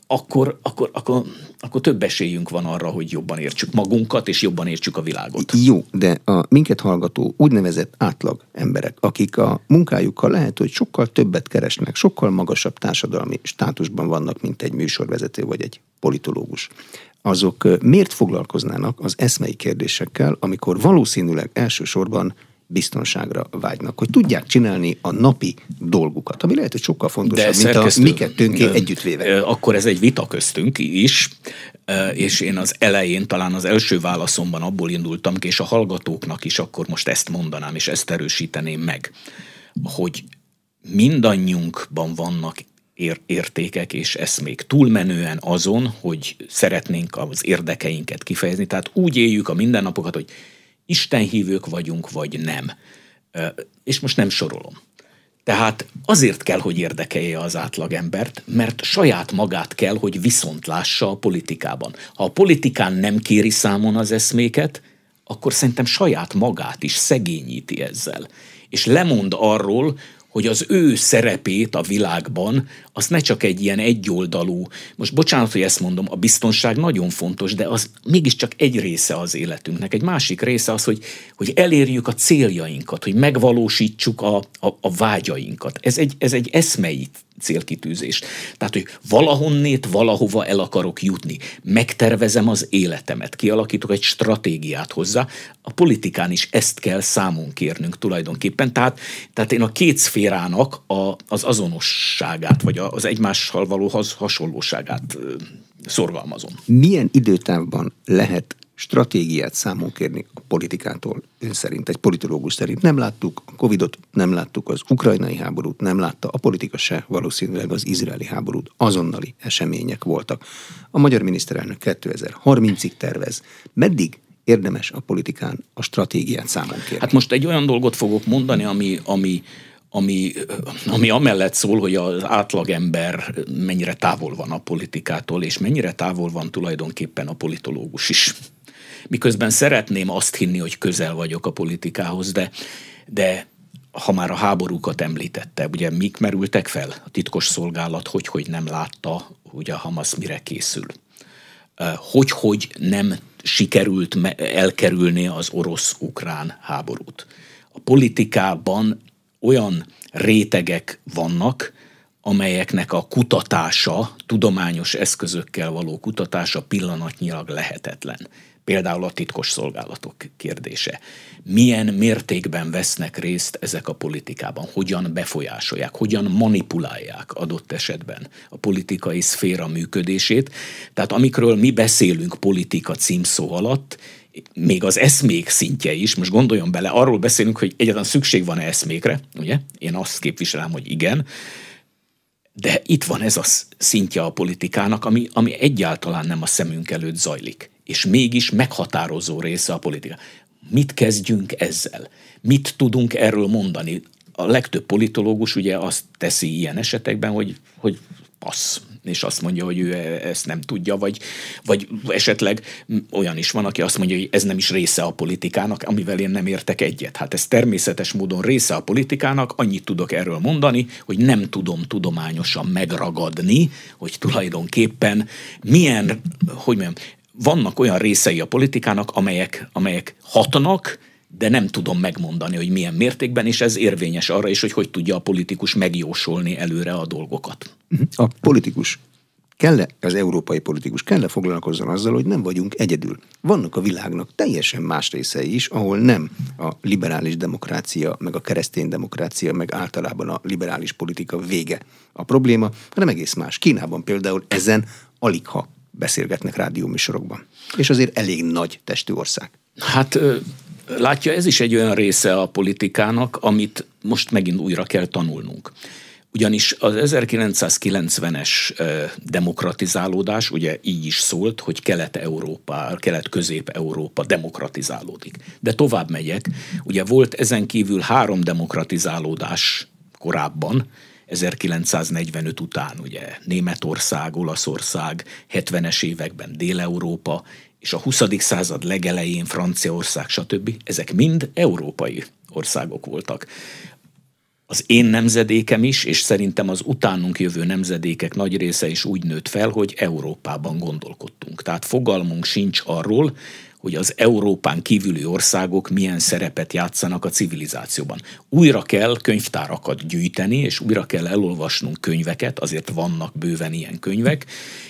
[SPEAKER 2] akkor, akkor, akkor, akkor több esélyünk van arra, hogy jobban értsük magunkat, és jobban értsük a világot.
[SPEAKER 1] Jó, de a minket hallgató úgynevezett átlag emberek, akik a munkájukkal lehet, hogy sokkal többet keresnek, sokkal magasabb társadalmi státusban vannak, mint egy műsorvezető vagy egy politológus azok miért foglalkoznának az eszmei kérdésekkel, amikor valószínűleg elsősorban biztonságra vágynak, hogy tudják csinálni a napi dolgukat, ami lehet, hogy sokkal fontosabb, De mint a mi kettőnké együttvéve.
[SPEAKER 2] Akkor ez egy vita köztünk is, és én az elején, talán az első válaszomban abból indultam ki, és a hallgatóknak is akkor most ezt mondanám, és ezt erősíteném meg, hogy mindannyiunkban vannak értékek és eszmék túlmenően azon, hogy szeretnénk az érdekeinket kifejezni. Tehát úgy éljük a mindennapokat, hogy istenhívők vagyunk, vagy nem. És most nem sorolom. Tehát azért kell, hogy érdekelje az átlagembert, mert saját magát kell, hogy viszont lássa a politikában. Ha a politikán nem kéri számon az eszméket, akkor szerintem saját magát is szegényíti ezzel. És lemond arról, hogy az ő szerepét a világban, az ne csak egy ilyen egyoldalú, most bocsánat, hogy ezt mondom, a biztonság nagyon fontos, de az mégiscsak egy része az életünknek. Egy másik része az, hogy, hogy elérjük a céljainkat, hogy megvalósítsuk a, a, a vágyainkat. Ez egy, ez egy eszmei célkitűzés. Tehát, hogy valahonnét valahova el akarok jutni. Megtervezem az életemet, kialakítok egy stratégiát hozzá. A politikán is ezt kell számon kérnünk tulajdonképpen. Tehát, tehát én a két szférának a, az azonosságát, vagy az egymással való has, hasonlóságát szorgalmazom.
[SPEAKER 1] Milyen időtávban lehet stratégiát számon kérni a politikától, ön szerint, egy politológus szerint. Nem láttuk a Covidot, nem láttuk az ukrajnai háborút, nem látta a politika se, valószínűleg az izraeli háborút. Azonnali események voltak. A magyar miniszterelnök 2030-ig tervez. Meddig érdemes a politikán a stratégiát számon kérni?
[SPEAKER 2] Hát most egy olyan dolgot fogok mondani, ami, ami ami, ami amellett szól, hogy az átlagember mennyire távol van a politikától, és mennyire távol van tulajdonképpen a politológus is miközben szeretném azt hinni, hogy közel vagyok a politikához, de, de ha már a háborúkat említette, ugye mik merültek fel? A titkos szolgálat hogy, hogy nem látta, hogy a Hamas mire készül. Hogy, hogy nem sikerült elkerülni az orosz-ukrán háborút. A politikában olyan rétegek vannak, amelyeknek a kutatása, tudományos eszközökkel való kutatása pillanatnyilag lehetetlen például a titkos szolgálatok kérdése. Milyen mértékben vesznek részt ezek a politikában, hogyan befolyásolják, hogyan manipulálják adott esetben a politikai szféra működését. Tehát amikről mi beszélünk politika címszó alatt, még az eszmék szintje is, most gondoljon bele, arról beszélünk, hogy egyáltalán szükség van-e eszmékre, ugye? Én azt képviselem, hogy igen, de itt van ez a szintje a politikának, ami, ami egyáltalán nem a szemünk előtt zajlik és mégis meghatározó része a politika. Mit kezdjünk ezzel? Mit tudunk erről mondani? A legtöbb politológus ugye azt teszi ilyen esetekben, hogy, hogy passz, és azt mondja, hogy ő ezt nem tudja, vagy, vagy esetleg olyan is van, aki azt mondja, hogy ez nem is része a politikának, amivel én nem értek egyet. Hát ez természetes módon része a politikának, annyit tudok erről mondani, hogy nem tudom tudományosan megragadni, hogy tulajdonképpen milyen, hogy mondjam, vannak olyan részei a politikának, amelyek, amelyek hatnak, de nem tudom megmondani, hogy milyen mértékben, és ez érvényes arra is, hogy hogy tudja a politikus megjósolni előre a dolgokat.
[SPEAKER 1] A politikus kell-e, az európai politikus kell-e foglalkozzon azzal, hogy nem vagyunk egyedül. Vannak a világnak teljesen más részei is, ahol nem a liberális demokrácia, meg a keresztény demokrácia, meg általában a liberális politika vége a probléma, hanem egész más. Kínában például ezen alig ha beszélgetnek rádióműsorokban. És azért elég nagy testű ország.
[SPEAKER 2] Hát látja, ez is egy olyan része a politikának, amit most megint újra kell tanulnunk. Ugyanis az 1990-es demokratizálódás ugye így is szólt, hogy Kelet-Európa, Kelet-Közép-Európa demokratizálódik. De tovább megyek, ugye volt ezen kívül három demokratizálódás korábban, 1945 után ugye Németország, Olaszország, 70-es években Dél-Európa, és a 20. század legelején Franciaország, stb. Ezek mind európai országok voltak az én nemzedékem is, és szerintem az utánunk jövő nemzedékek nagy része is úgy nőtt fel, hogy Európában gondolkodtunk. Tehát fogalmunk sincs arról, hogy az Európán kívüli országok milyen szerepet játszanak a civilizációban. Újra kell könyvtárakat gyűjteni, és újra kell elolvasnunk könyveket, azért vannak bőven ilyen könyvek,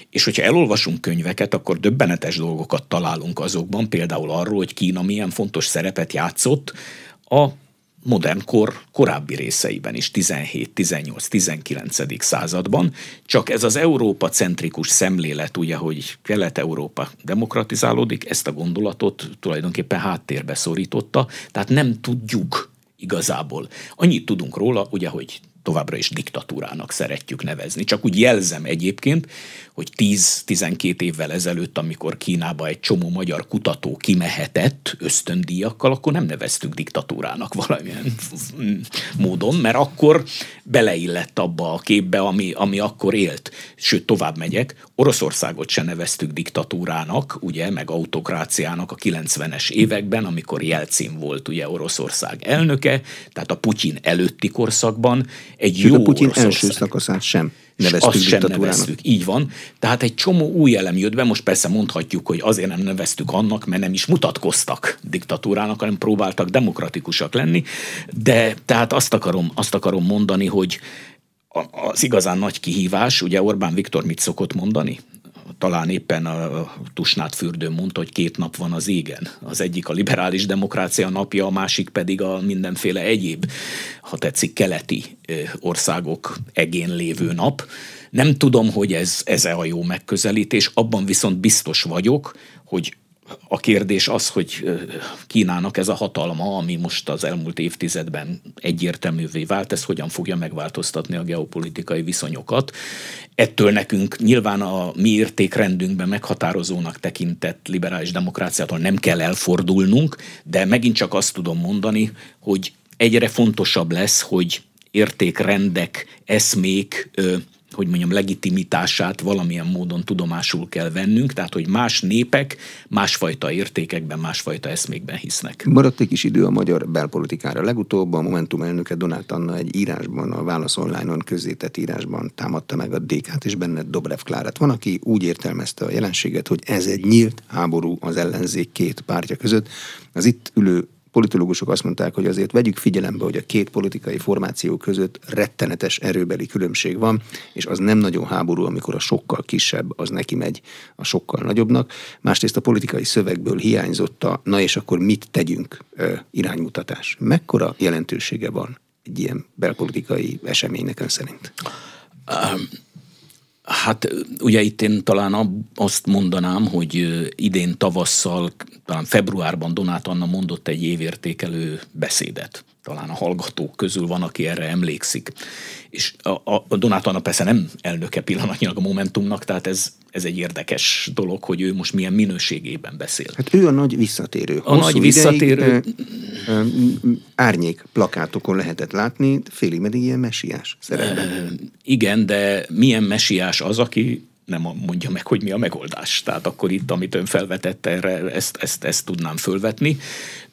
[SPEAKER 2] és hogyha elolvasunk könyveket, akkor döbbenetes dolgokat találunk azokban, például arról, hogy Kína milyen fontos szerepet játszott a modern kor korábbi részeiben is, 17, 18, 19. században, csak ez az Európa centrikus szemlélet, ugye, hogy Kelet-Európa demokratizálódik, ezt a gondolatot tulajdonképpen háttérbe szorította, tehát nem tudjuk igazából. Annyit tudunk róla, ugye, hogy továbbra is diktatúrának szeretjük nevezni. Csak úgy jelzem egyébként, hogy 10-12 évvel ezelőtt, amikor Kínába egy csomó magyar kutató kimehetett ösztöndíjakkal, akkor nem neveztük diktatúrának valamilyen módon, mert akkor beleillett abba a képbe, ami, ami akkor élt. Sőt, tovább megyek, Oroszországot se neveztük diktatúrának, ugye, meg autokráciának a 90-es években, amikor Jelcin volt ugye Oroszország elnöke, tehát a Putyin előtti korszakban egy Sőt, jó
[SPEAKER 1] a Putyin első szakaszát sem neveztük azt sem neveztük.
[SPEAKER 2] Így van. Tehát egy csomó új elem jött be, most persze mondhatjuk, hogy azért nem neveztük annak, mert nem is mutatkoztak diktatúrának, hanem próbáltak demokratikusak lenni, de tehát azt akarom, azt akarom mondani, hogy az igazán nagy kihívás, ugye Orbán Viktor mit szokott mondani? Talán éppen a Tusnát fürdőn mondta, hogy két nap van az égen. Az egyik a liberális demokrácia napja, a másik pedig a mindenféle egyéb, ha tetszik, keleti országok egén lévő nap. Nem tudom, hogy ez, ez a jó megközelítés, abban viszont biztos vagyok, hogy a kérdés az, hogy Kínának ez a hatalma, ami most az elmúlt évtizedben egyértelművé vált, ez hogyan fogja megváltoztatni a geopolitikai viszonyokat. Ettől nekünk nyilván a mi értékrendünkben meghatározónak tekintett liberális demokráciától nem kell elfordulnunk, de megint csak azt tudom mondani, hogy egyre fontosabb lesz, hogy értékrendek, eszmék, hogy mondjam, legitimitását valamilyen módon tudomásul kell vennünk, tehát hogy más népek másfajta értékekben, másfajta eszmékben hisznek.
[SPEAKER 1] Maradt egy kis idő a magyar belpolitikára. Legutóbb a Momentum elnöke Donát Anna egy írásban, a Válasz Online-on közzétett írásban támadta meg a DK-t, és benne Dobrev Klárát. Van, aki úgy értelmezte a jelenséget, hogy ez egy nyílt háború az ellenzék két pártja között. Az itt ülő politológusok azt mondták, hogy azért vegyük figyelembe, hogy a két politikai formáció között rettenetes erőbeli különbség van, és az nem nagyon háború, amikor a sokkal kisebb, az neki megy a sokkal nagyobbnak. Másrészt a politikai szövegből hiányzott a na és akkor mit tegyünk iránymutatás. Mekkora jelentősége van egy ilyen belpolitikai eseménynek ön szerint? Um
[SPEAKER 2] Hát ugye itt én talán azt mondanám, hogy idén tavasszal, talán februárban Donát Anna mondott egy évértékelő beszédet. Talán a hallgatók közül van, aki erre emlékszik. És a, a Donát Anna persze nem elnöke pillanatnyilag a Momentumnak, tehát ez, ez egy érdekes dolog, hogy ő most milyen minőségében beszél.
[SPEAKER 1] Hát ő a nagy visszatérő.
[SPEAKER 2] A Hosszú nagy visszatérő. Ideig,
[SPEAKER 1] ö, ö, árnyék plakátokon lehetett látni, félig meddig ilyen messiás szerepben.
[SPEAKER 2] Igen, de milyen messiás az, aki nem mondja meg, hogy mi a megoldás. Tehát akkor itt, amit ön felvetette, erre ezt, ezt, ezt tudnám fölvetni.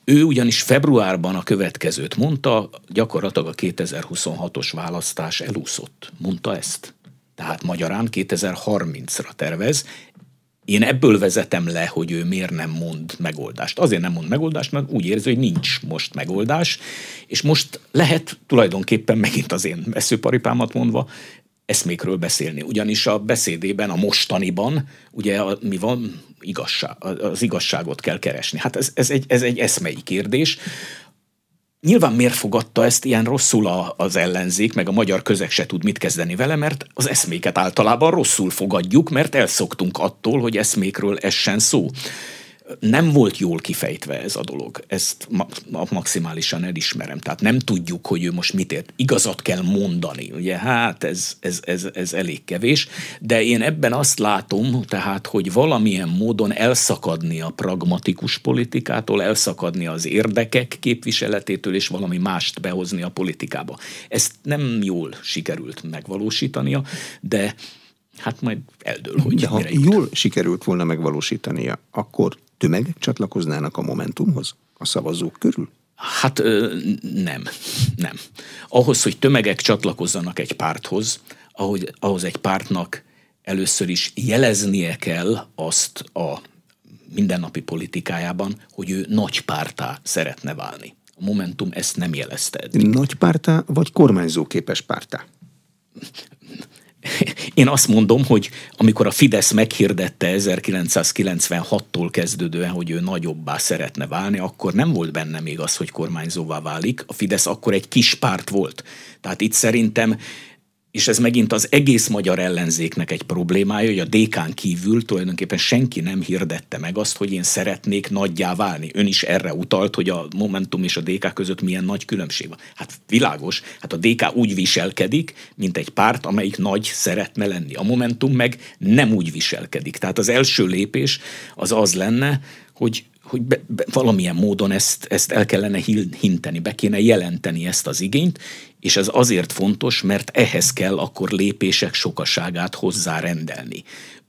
[SPEAKER 2] Ő ugyanis februárban a következőt mondta, gyakorlatilag a 2026-os választás elúszott. Mondta ezt. Tehát magyarán 2030-ra tervez. Én ebből vezetem le, hogy ő miért nem mond megoldást. Azért nem mond megoldást, mert úgy érzi, hogy nincs most megoldás, és most lehet tulajdonképpen megint az én veszőparipámat mondva eszmékről beszélni. Ugyanis a beszédében, a mostaniban, ugye a, mi van, igazság, az igazságot kell keresni. Hát ez, ez, egy, ez egy eszmei kérdés. Nyilván miért fogadta ezt ilyen rosszul a, az ellenzék, meg a magyar közeg se tud mit kezdeni vele, mert az eszméket általában rosszul fogadjuk, mert elszoktunk attól, hogy eszmékről essen szó nem volt jól kifejtve ez a dolog. Ezt ma- maximálisan elismerem. Tehát nem tudjuk, hogy ő most mit ért. Igazat kell mondani. Ugye, hát ez, ez, ez, ez elég kevés. De én ebben azt látom, tehát, hogy valamilyen módon elszakadni a pragmatikus politikától, elszakadni az érdekek képviseletétől, és valami mást behozni a politikába. Ezt nem jól sikerült megvalósítania, de Hát majd eldől, hogy
[SPEAKER 1] De ha jól sikerült volna megvalósítania, akkor tömegek csatlakoznának a Momentumhoz a szavazók körül?
[SPEAKER 2] Hát nem, nem. Ahhoz, hogy tömegek csatlakozzanak egy párthoz, ahogy, ahhoz egy pártnak először is jeleznie kell azt a mindennapi politikájában, hogy ő nagy pártá szeretne válni. A Momentum ezt nem jelezte eddig.
[SPEAKER 1] Nagy pártá vagy kormányzóképes pártá?
[SPEAKER 2] Én azt mondom, hogy amikor a Fidesz meghirdette 1996-tól kezdődően, hogy ő nagyobbá szeretne válni, akkor nem volt benne még az, hogy kormányzóvá válik. A Fidesz akkor egy kis párt volt. Tehát itt szerintem és ez megint az egész magyar ellenzéknek egy problémája, hogy a DK-n kívül tulajdonképpen senki nem hirdette meg azt, hogy én szeretnék nagyjá válni. Ön is erre utalt, hogy a Momentum és a DK között milyen nagy különbség van. Hát világos, hát a DK úgy viselkedik, mint egy párt, amelyik nagy szeretne lenni. A Momentum meg nem úgy viselkedik. Tehát az első lépés az az lenne, hogy hogy be, be, valamilyen módon ezt, ezt el kellene hinteni, be kéne jelenteni ezt az igényt, és ez azért fontos, mert ehhez kell akkor lépések sokaságát hozzárendelni.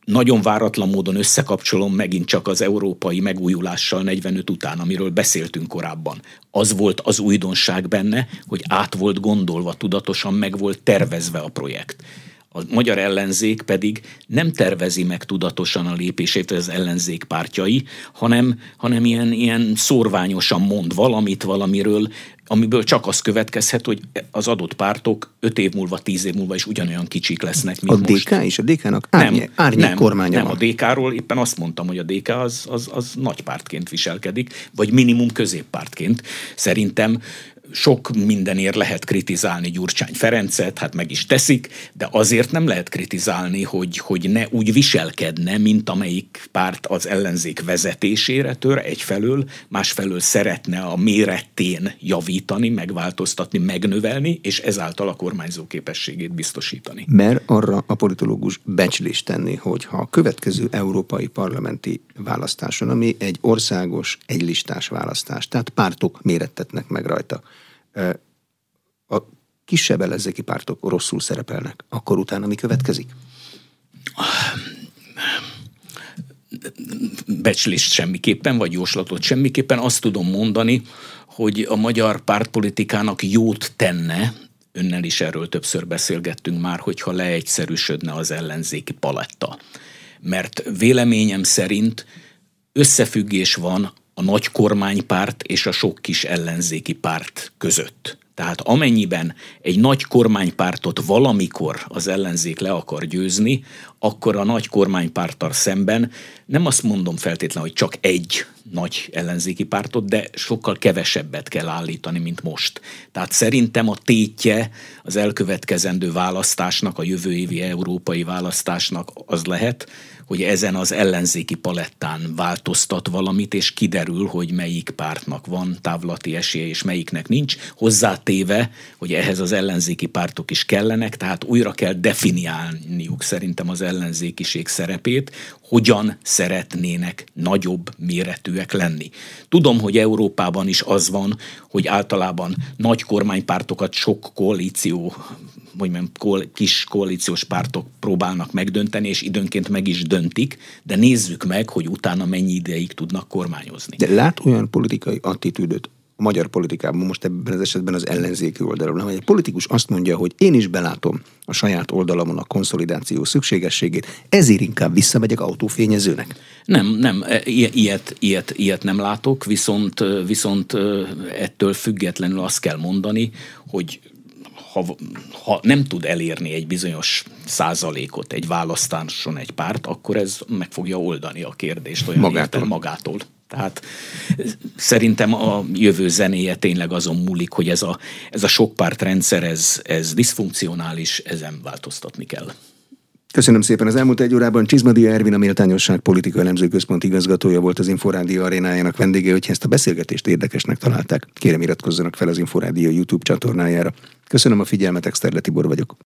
[SPEAKER 2] Nagyon váratlan módon összekapcsolom megint csak az európai megújulással 45 után, amiről beszéltünk korábban. Az volt az újdonság benne, hogy át volt gondolva, tudatosan meg volt tervezve a projekt a magyar ellenzék pedig nem tervezi meg tudatosan a lépését az ellenzék pártjai, hanem, hanem ilyen, ilyen szorványosan mond valamit valamiről, amiből csak az következhet, hogy az adott pártok öt év múlva, tíz év múlva is ugyanolyan kicsik lesznek, mint
[SPEAKER 1] a most. A DK is? A DK-nak árnyék, nem, árnyék nem, kormánya
[SPEAKER 2] Nem, van. a DK-ról éppen azt mondtam, hogy a DK az, az, az nagy pártként viselkedik, vagy minimum középpártként. Szerintem sok mindenért lehet kritizálni Gyurcsány Ferencet, hát meg is teszik, de azért nem lehet kritizálni, hogy, hogy ne úgy viselkedne, mint amelyik párt az ellenzék vezetésére tör egyfelől, másfelől szeretne a méretén javítani, megváltoztatni, megnövelni, és ezáltal a kormányzó képességét biztosítani.
[SPEAKER 1] Mer arra a politológus becslést tenni, hogy ha a következő európai parlamenti választáson, ami egy országos, egylistás választás, tehát pártok mérettetnek meg rajta, a kisebb ellenzéki pártok rosszul szerepelnek, akkor utána mi következik?
[SPEAKER 2] Becslést semmiképpen, vagy jóslatot semmiképpen. Azt tudom mondani, hogy a magyar pártpolitikának jót tenne, önnel is erről többször beszélgettünk már, hogyha leegyszerűsödne az ellenzéki paletta. Mert véleményem szerint összefüggés van a nagy kormánypárt és a sok kis ellenzéki párt között. Tehát amennyiben egy nagy kormánypártot valamikor az ellenzék le akar győzni, akkor a nagy kormánypárttal szemben nem azt mondom feltétlenül, hogy csak egy nagy ellenzéki pártot, de sokkal kevesebbet kell állítani, mint most. Tehát szerintem a tétje az elkövetkezendő választásnak, a jövő évi európai választásnak az lehet, hogy ezen az ellenzéki palettán változtat valamit, és kiderül, hogy melyik pártnak van távlati esélye, és melyiknek nincs, hozzátéve, hogy ehhez az ellenzéki pártok is kellenek, tehát újra kell definiálniuk szerintem az ellenzékiség szerepét, hogyan szeretnének nagyobb méretűek lenni. Tudom, hogy Európában is az van, hogy általában nagy kormánypártokat sok koalíció hogy kis koalíciós pártok próbálnak megdönteni, és időnként meg is döntik, de nézzük meg, hogy utána mennyi ideig tudnak kormányozni.
[SPEAKER 1] De lát olyan politikai attitűdöt a magyar politikában, most ebben az esetben az ellenzéki oldalon, hogy egy politikus azt mondja, hogy én is belátom a saját oldalamon a konszolidáció szükségességét, ezért inkább visszamegyek autófényezőnek.
[SPEAKER 2] Nem, nem, e, ilyet, ilyet, ilyet nem látok, viszont, viszont ettől függetlenül azt kell mondani, hogy ha, ha nem tud elérni egy bizonyos százalékot egy választáson egy párt, akkor ez meg fogja oldani a kérdést olyan magától. magától. Tehát szerintem a jövő zenéje tényleg azon múlik, hogy ez a, ez a sokpártrendszer, ez, ez diszfunkcionális, ezen változtatni kell.
[SPEAKER 1] Köszönöm szépen. Az elmúlt egy órában Csizmadia Ervin, a Méltányosság Politika Elemző Központ igazgatója volt az Inforádió arénájának vendége, hogyha ezt a beszélgetést érdekesnek találták. Kérem iratkozzanak fel az Inforádió YouTube csatornájára. Köszönöm a figyelmet, Exterle Tibor vagyok.